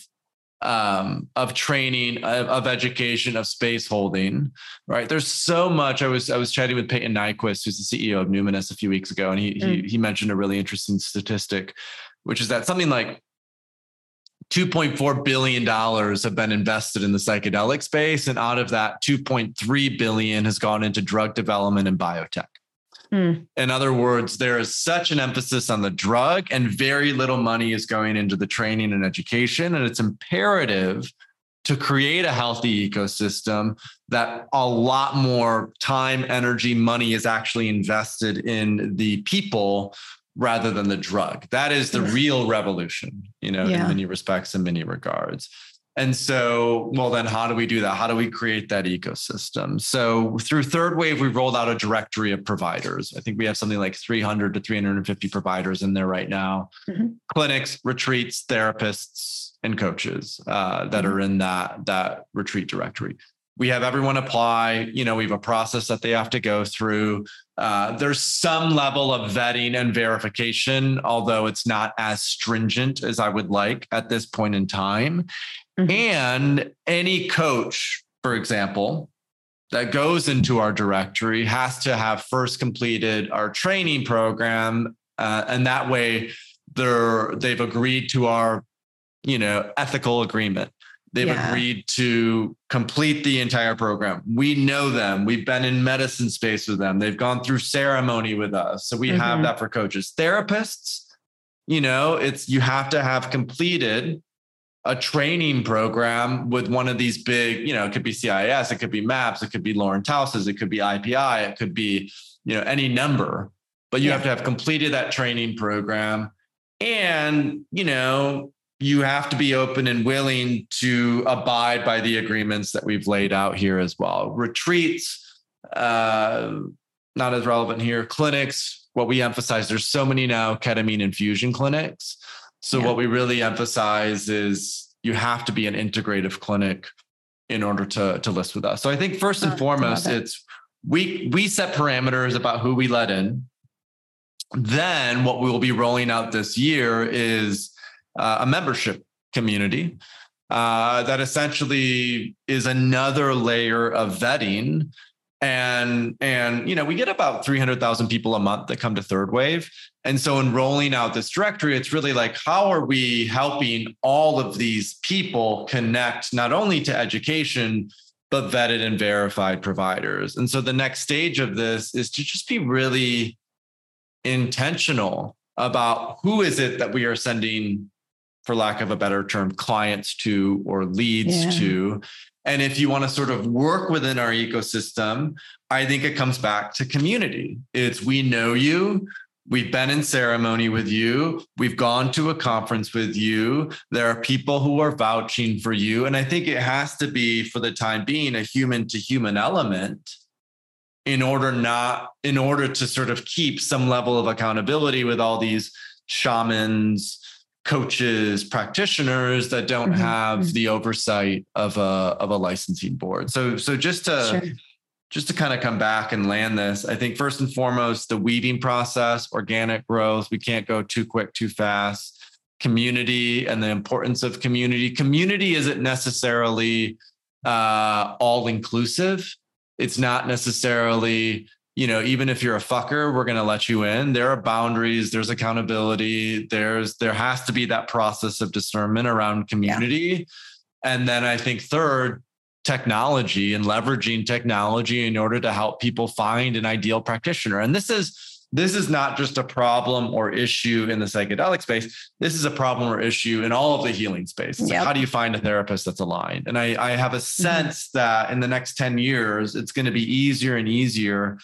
um, of training, of, of, education, of space holding. Right? There's so much. I was I was chatting with Payton Nyquvest, who's the CEO of Numinus, a few weeks ago, and he mm. he, he mentioned a really interesting statistic, which is that something like 2.4 billion dollars have been invested in the psychedelic space and out of that 2.3 billion has gone into drug development and biotech mm. in other words there is such an emphasis on the drug and very little money is going into the training and education and it's imperative to create a healthy ecosystem that a lot more time energy money is actually invested in the people rather than the drug. That is the real revolution, you know, yeah. in many respects, in many regards. And so, well, then how do we do that? How do we create that ecosystem? So, through Third Wave, we've rolled out a directory of providers. I think we have something like 300 to 350 providers in there right now mm-hmm. clinics, retreats, therapists, and coaches uh, that mm-hmm. are in that, that retreat directory we have everyone apply you know we have a process that they have to go through uh, there's some level of vetting and verification although it's not as stringent as i would like at this point in time mm-hmm. and any coach for example that goes into our directory has to have first completed our training program uh, and that way they're they've agreed to our you know ethical agreement They've yeah. agreed to complete the entire program. We know them. We've been in medicine space with them. They've gone through ceremony with us. So we mm-hmm. have that for coaches. Therapists, you know, it's you have to have completed a training program with one of these big, you know, it could be CIS, it could be MAPS, it could be Lawrence Houses, it could be IPI, it could be, you know, any number. But you yeah. have to have completed that training program and, you know, you have to be open and willing to abide by the agreements that we've laid out here as well. Retreats, uh, not as relevant here. Clinics, what we emphasize, there's so many now ketamine infusion clinics. So, yeah. what we really emphasize is you have to be an integrative clinic in order to, to list with us. So, I think first and oh, foremost, it's we we set parameters about who we let in. Then, what we will be rolling out this year is a membership community uh, that essentially is another layer of vetting. And and you know we get about 300,000 people a month that come to third wave. And so in rolling out this directory it's really like how are we helping all of these people connect not only to education but vetted and verified providers? And so the next stage of this is to just be really intentional about who is it that we are sending for lack of a better term, clients to or leads yeah. to. And if you want to sort of work within our ecosystem, I think it comes back to community. It's we know you, We've been in ceremony with you. We've gone to a conference with you. There are people who are vouching for you. And I think it has to be, for the time being, a human to human element in order not in order to sort of keep some level of accountability with all these shamans coaches practitioners that don't mm-hmm. have mm-hmm. the oversight of a of a licensing board so so just to sure. just to kind of come back and land this i think first and foremost the weeding process organic growth we can't go too quick too fast community and the importance of community community isn't necessarily uh, all inclusive it's not necessarily you know even if you're a fucker we're going to let you in there are boundaries there's accountability there's there has to be that process of discernment around community yeah. and then i think third technology and leveraging technology in order to help people find an ideal practitioner and this is this is not just a problem or issue in the psychedelic space. This is a problem or issue in all of the healing space. Yep. Like how do you find a therapist that's aligned? And I, I have a mm-hmm. sense mm-hmm. that in the next 10 years, it's going to be easier and easier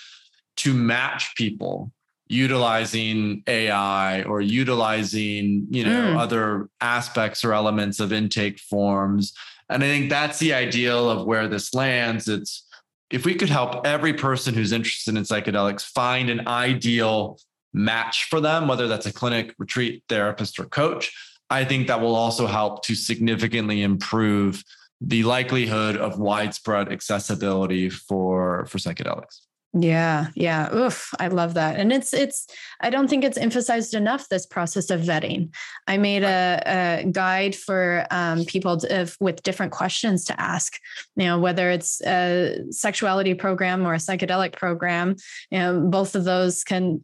to match people utilizing AI or utilizing, you know, mm. other aspects or elements of intake forms. And I think that's the ideal of where this lands. It's if we could help every person who's interested in psychedelics find an ideal match for them, whether that's a clinic, retreat, therapist, or coach, I think that will also help to significantly improve the likelihood of widespread accessibility for, for psychedelics. Yeah, yeah. Oof, I love that. And it's it's I don't think it's emphasized enough this process of vetting. I made a, a guide for um, people to, if, with different questions to ask. You know, whether it's a sexuality program or a psychedelic program, you know, both of those can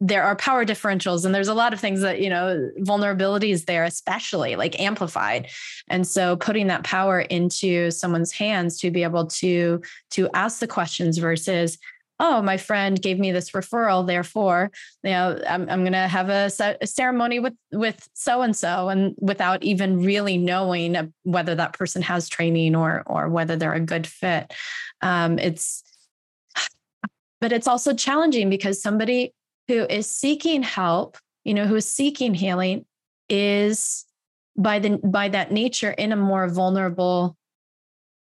there are power differentials and there's a lot of things that you know vulnerabilities there especially like amplified and so putting that power into someone's hands to be able to to ask the questions versus oh, my friend gave me this referral, therefore, you know, I'm, I'm going to have a, a, ceremony with with so and so, and without even really knowing whether that person has training or or whether they're a good fit. Um, it's, but it's also challenging because somebody who is seeking help, you know, who is seeking healing, is by the by that nature in a more vulnerable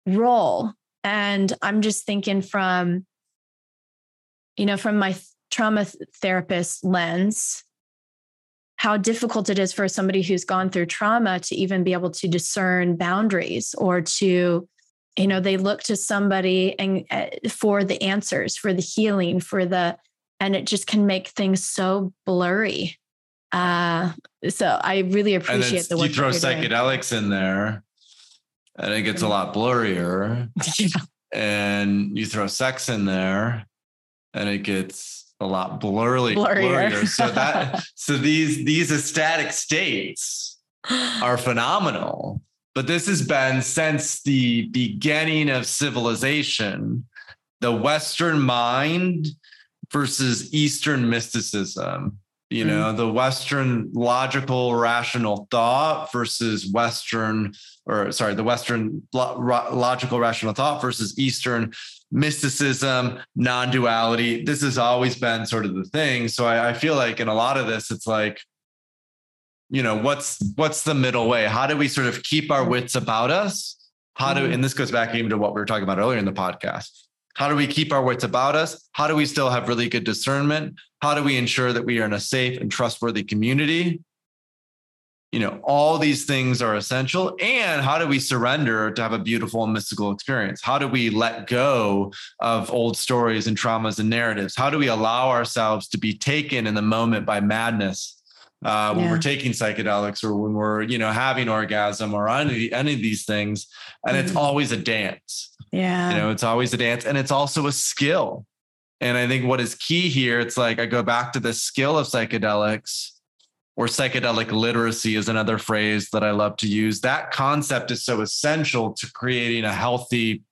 role. And I'm just thinking from you know, from my trauma therapist lens, how difficult it is for somebody who's gone through trauma to even be able to discern boundaries or to you know they look to somebody and uh, for the answers for the healing for the and it just can make things so blurry uh so i really appreciate the work you throw psychedelics doing. in there and it gets a lot blurrier yeah. and you throw sex in there and it gets a lot blurry, blurrier. blurrier. So that so these these ecstatic states are phenomenal. But this has been since the beginning of civilization, the Western mind versus Eastern mysticism. You know, mm-hmm. the Western logical, rational thought versus Western, or sorry, the Western lo- logical, rational thought versus Eastern mysticism, non duality. This has always been sort of the thing. So I, I, feel like in a lot of this, it's like, you know, what's what's the middle way? How do we sort of keep our wits about us? How do, mm-hmm. and this goes back even to what we were talking about earlier in the podcast. How do we keep our wits about us? How do we still have really good discernment? How do we ensure that we are in a safe and trustworthy community? You know all these things are essential. And how do we surrender to have a beautiful and mystical experience? How do we let go of old stories and traumas and narratives? How do we allow ourselves to be taken in the moment by madness? Uh, when yeah. we're taking psychedelics or when we're you know having orgasm or any, any of these things. And mm-hmm. it's always a dance. Yeah. you know it's always a dance and it's also a skill. And i think what is key here it's like i go back to the skill of psychedelics or psychedelic literacy is another phrase that I love to use. That concept is so essential to creating a healthy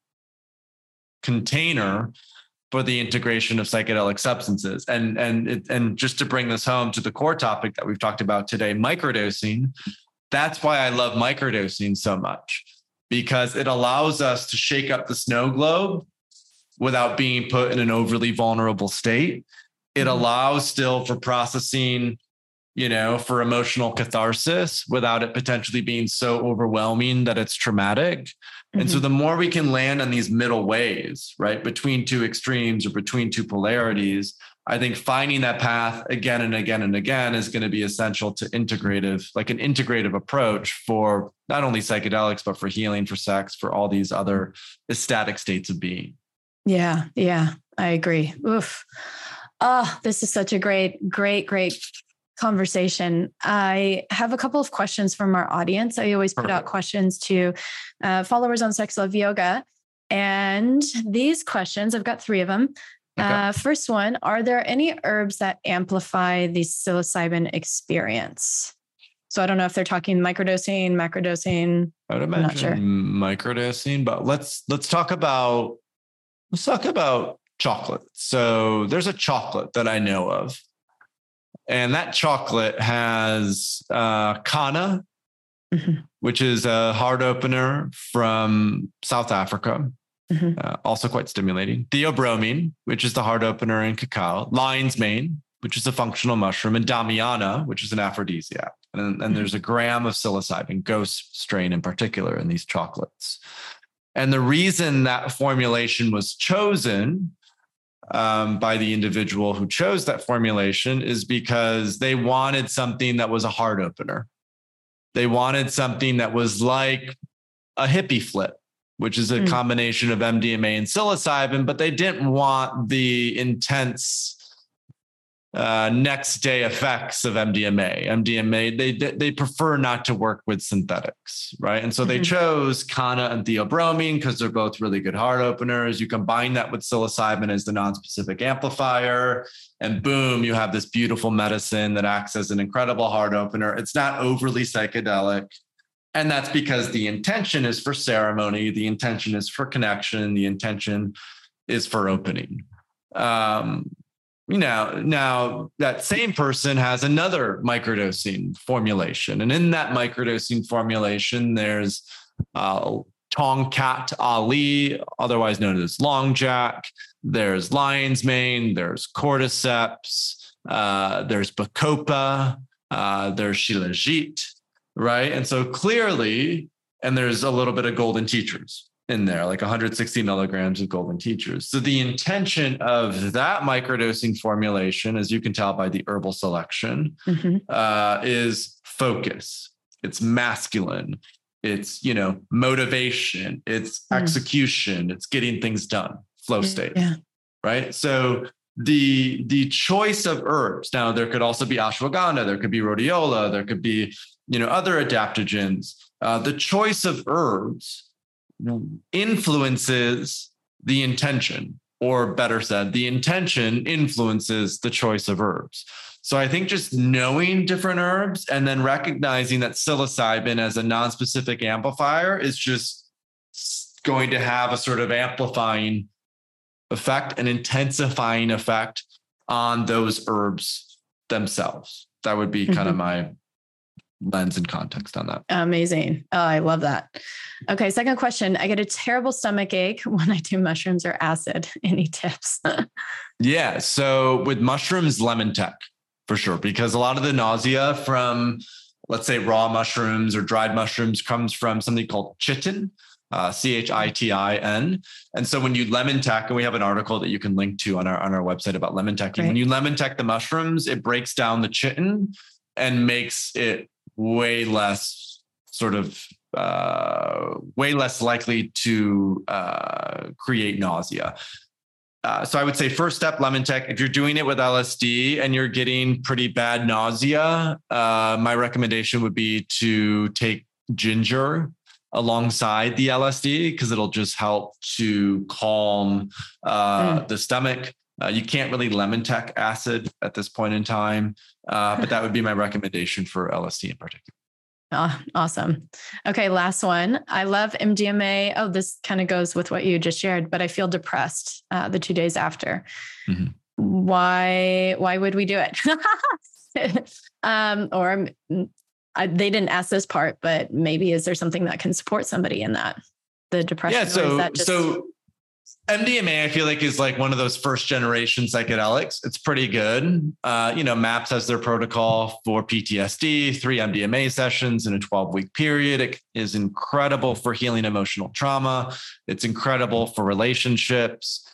container for the integration of psychedelic substances. And and and just to bring this home to the core topic that we've talked about today, microdosing. That's why I love microdosing so much because it allows us to shake up the snow globe without being put in an overly vulnerable state It mm-hmm. allows still for processing, you know, for emotional catharsis without it potentially being so overwhelming that it's traumatic. Mm-hmm. And so mm-hmm. the more we can land on these middle ways, right, between two extremes or between two polarities, I think finding that path again and again and again is going to be essential to integrative, like an integrative approach for not only psychedelics, but for healing, for sex, for all these other ecstatic states of being. Yeah, yeah, I agree. Oof. Oh, this is such a great, great, great conversation. I have a couple of questions from our audience. I always put out questions to uh, followers on Sex Love Yoga. And these questions, I've got three of them. Okay. Uh, first one Are there any herbs that amplify the psilocybin experience? So I don't know if they're talking microdosing, macrodosing. I would imagine sure. microdosing, but let's let's talk about let's talk about chocolate. So there's a chocolate that I know of, and that chocolate has uh, Kanna, mm-hmm. which is a heart opener from South Africa. Mm-hmm. Uh, also quite stimulating. Theobromine, which is the heart opener in cacao. Lion's mane, which is a functional mushroom, and Damiana, which is an aphrodisiac. And, and mm-hmm. there's a gram of psilocybin, ghost strain in particular, in these chocolates. And the reason that formulation was chosen um, by the individual who chose that formulation is because they wanted something that was a heart opener. They wanted something that was like a hippie flip which is a mm. combination of MDMA and psilocybin, but they didn't want the intense uh, next day effects of MDMA. MDMA, they they prefer not to work with synthetics, right? And so mm-hmm. they chose Kanna and theobromine because they're both really good heart openers. You combine that with psilocybin as the non-specific amplifier, and boom, you have this beautiful medicine that acts as an incredible heart opener. It's not overly psychedelic. And that's because the intention is for ceremony, the intention is for connection, the intention is for opening. Um, you know, now that same person has another microdosing formulation. And in that microdosing formulation, there's uh, Tongkat Ali, otherwise known as Long Jack. There's Lion's Mane, there's Cordyceps, uh, there's Bacopa, uh, there's Shilajit, right? And so clearly, and there's a little bit of golden teachers in there, like 160 milligrams of golden teachers. So the intention of that microdosing formulation, as you can tell by the herbal selection, mm-hmm. uh, is focus. It's masculine. It's you know motivation. It's mm. execution. It's getting things done. Flow state. Yeah. Right. So the the choice of herbs. Now there could also be ashwagandha. There could be rhodiola. There could be you know, other adaptogens, uh, the choice of herbs influences the intention, or better said, the intention influences the choice of herbs. So I think just knowing different herbs and then recognizing that psilocybin as a non-specific amplifier is just going to have a sort of amplifying effect, an intensifying effect on those herbs themselves. That would be kind mm-hmm. of my lens and context on that. Amazing. Oh, I love that. Okay, second question. I get a terrible stomach ache when I do mushrooms or acid. Any tips? yeah. So with mushrooms, lemon tek for sure, because a lot of the nausea from, let's say, raw mushrooms or dried mushrooms comes from something called chitin. Uh, C H I T I N. And so when you lemon tek, and we have an article that you can link to on our on our website about lemon teking. Right. When you lemon tek the mushrooms, it breaks down the chitin and makes it way less sort of uh, way less likely to uh, create nausea. Uh, so I would say first step lemon tek. If you're doing it with LSD and you're getting pretty bad nausea, uh, my recommendation would be to take ginger alongside the LSD because it'll just help to calm uh, mm. the stomach. Uh, you can't really lemon tek acid at this point in time, uh, but that would be my recommendation for LSD in particular. Oh, awesome. Okay, last one. I love MDMA. Oh, this kind of goes with what you just shared, but I feel depressed uh, the two days after. Mm-hmm. Why? Why would we do it? um, or mm, I, they didn't ask this part, but maybe is there something that can support somebody in that the depression? Yeah. So just- so MDMA, I feel like, is like one of those first generation psychedelics. It's pretty good. Uh, you know, MAPS has their protocol for PTSD, three MDMA sessions in a 12 week period. It is incredible for healing emotional trauma, it's incredible for relationships.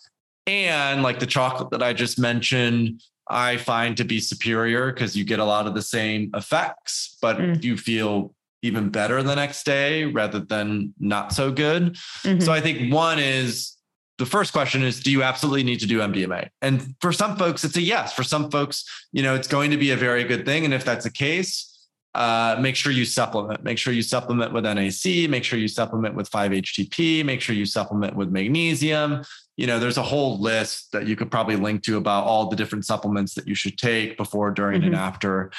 And like the chocolate that I just mentioned, I find to be superior because you get a lot of the same effects, but mm. you feel even better the next day rather than not so good. Mm-hmm. So I think one is the first question is do you absolutely need to do MDMA? And for some folks, it's a yes. For some folks, you know, it's going to be a very good thing. And if that's the case, uh, make sure you supplement. Make sure you supplement with NAC. Make sure you supplement with 5-HTP. Make sure you supplement with magnesium. You know, there's a whole list that you could probably link to about all the different supplements that you should take before, during, mm-hmm. and after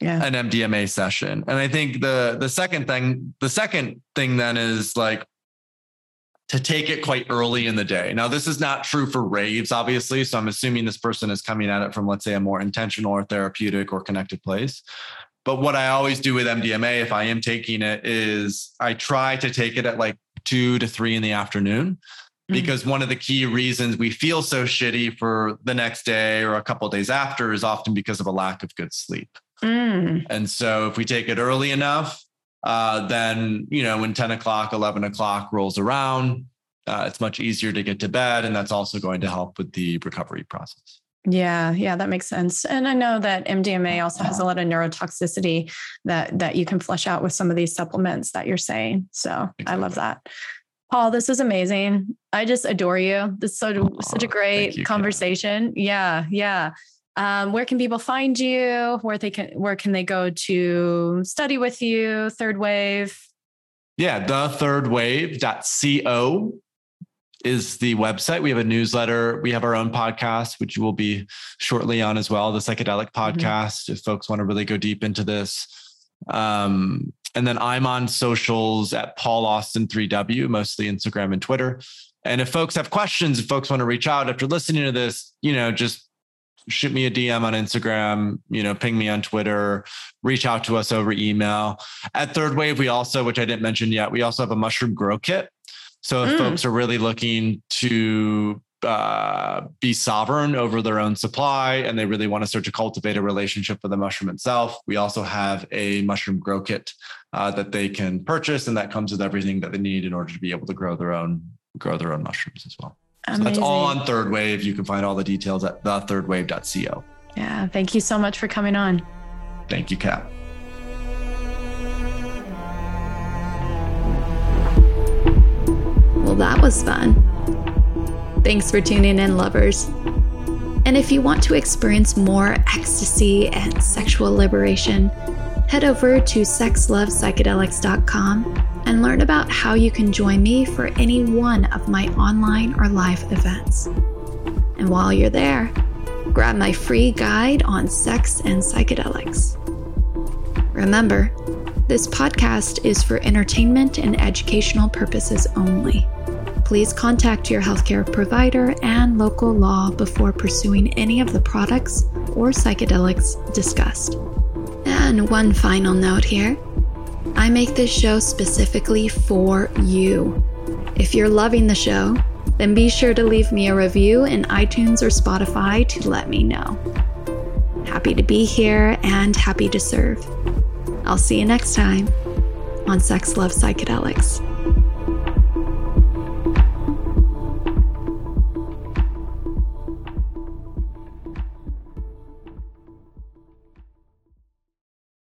yeah. an MDMA session. And I think the the second thing, the second thing then is like to take it quite early in the day. Now, this is not true for raves, obviously. So I'm assuming this person is coming at it from, let's say, a more intentional or therapeutic or connected place. But what I always do with MDMA, if I am taking it, is I try to take it at like two to three in the afternoon. Mm-hmm. Because one of the key reasons we feel so shitty for the next day or a couple days after is often because of a lack of good sleep. Mm. And so if we take it early enough, uh, then you know when 10 o'clock 11 o'clock rolls around uh, it's much easier to get to bed and that's also going to help with the recovery process yeah, yeah, that makes sense. And I know that MDMA also has a lot of neurotoxicity that that you can flush out with some of these supplements that you're saying. So exactly. I love that. Paul, this is amazing. I just adore you. This is so such a great you, conversation. Yeah, yeah. Um, where can people find you? Where they can where can they go to study with you? Third Wave. Yeah, the third wave.co is the website. We have a newsletter. We have our own podcast, which you will be shortly on as well, the psychedelic mm-hmm. podcast, mm-hmm. if folks want to really go deep into this. Um, and then I'm on socials at Paul Austin 3W, mostly Instagram and Twitter. And if folks have questions, if folks want to reach out after listening to this, you know, just shoot me a DM on Instagram, you know, ping me on Twitter, reach out to us over email. At Third Wave, we also, which I didn't mention yet, we also have a mushroom grow kit. So if mm. folks are really looking to uh, be sovereign over their own supply and they really want to start to cultivate a relationship with the mushroom itself, we also have a mushroom grow kit uh, that they can purchase, and that comes with everything that they need in order to be able to grow their own grow their own mushrooms as well. So that's all on Third Wave. You can find all the details at thethirdwave.co. Yeah. Thank you so much for coming on. Thank you, Kat. Well, that was fun. Thanks for tuning in, lovers. And if you want to experience more ecstasy and sexual liberation, head over to sexlovepsychedelics.com and learn about how you can join me for any one of my online or live events. And while you're there, grab my free guide on sex and psychedelics. Remember, this podcast is for entertainment and educational purposes only. Please contact your healthcare provider and local law before pursuing any of the products or psychedelics discussed. And one final note here I make this show specifically for you. If you're loving the show, then be sure to leave me a review in iTunes or Spotify to let me know. Happy to be here and happy to serve. I'll see you next time on Sex Love Psychedelics.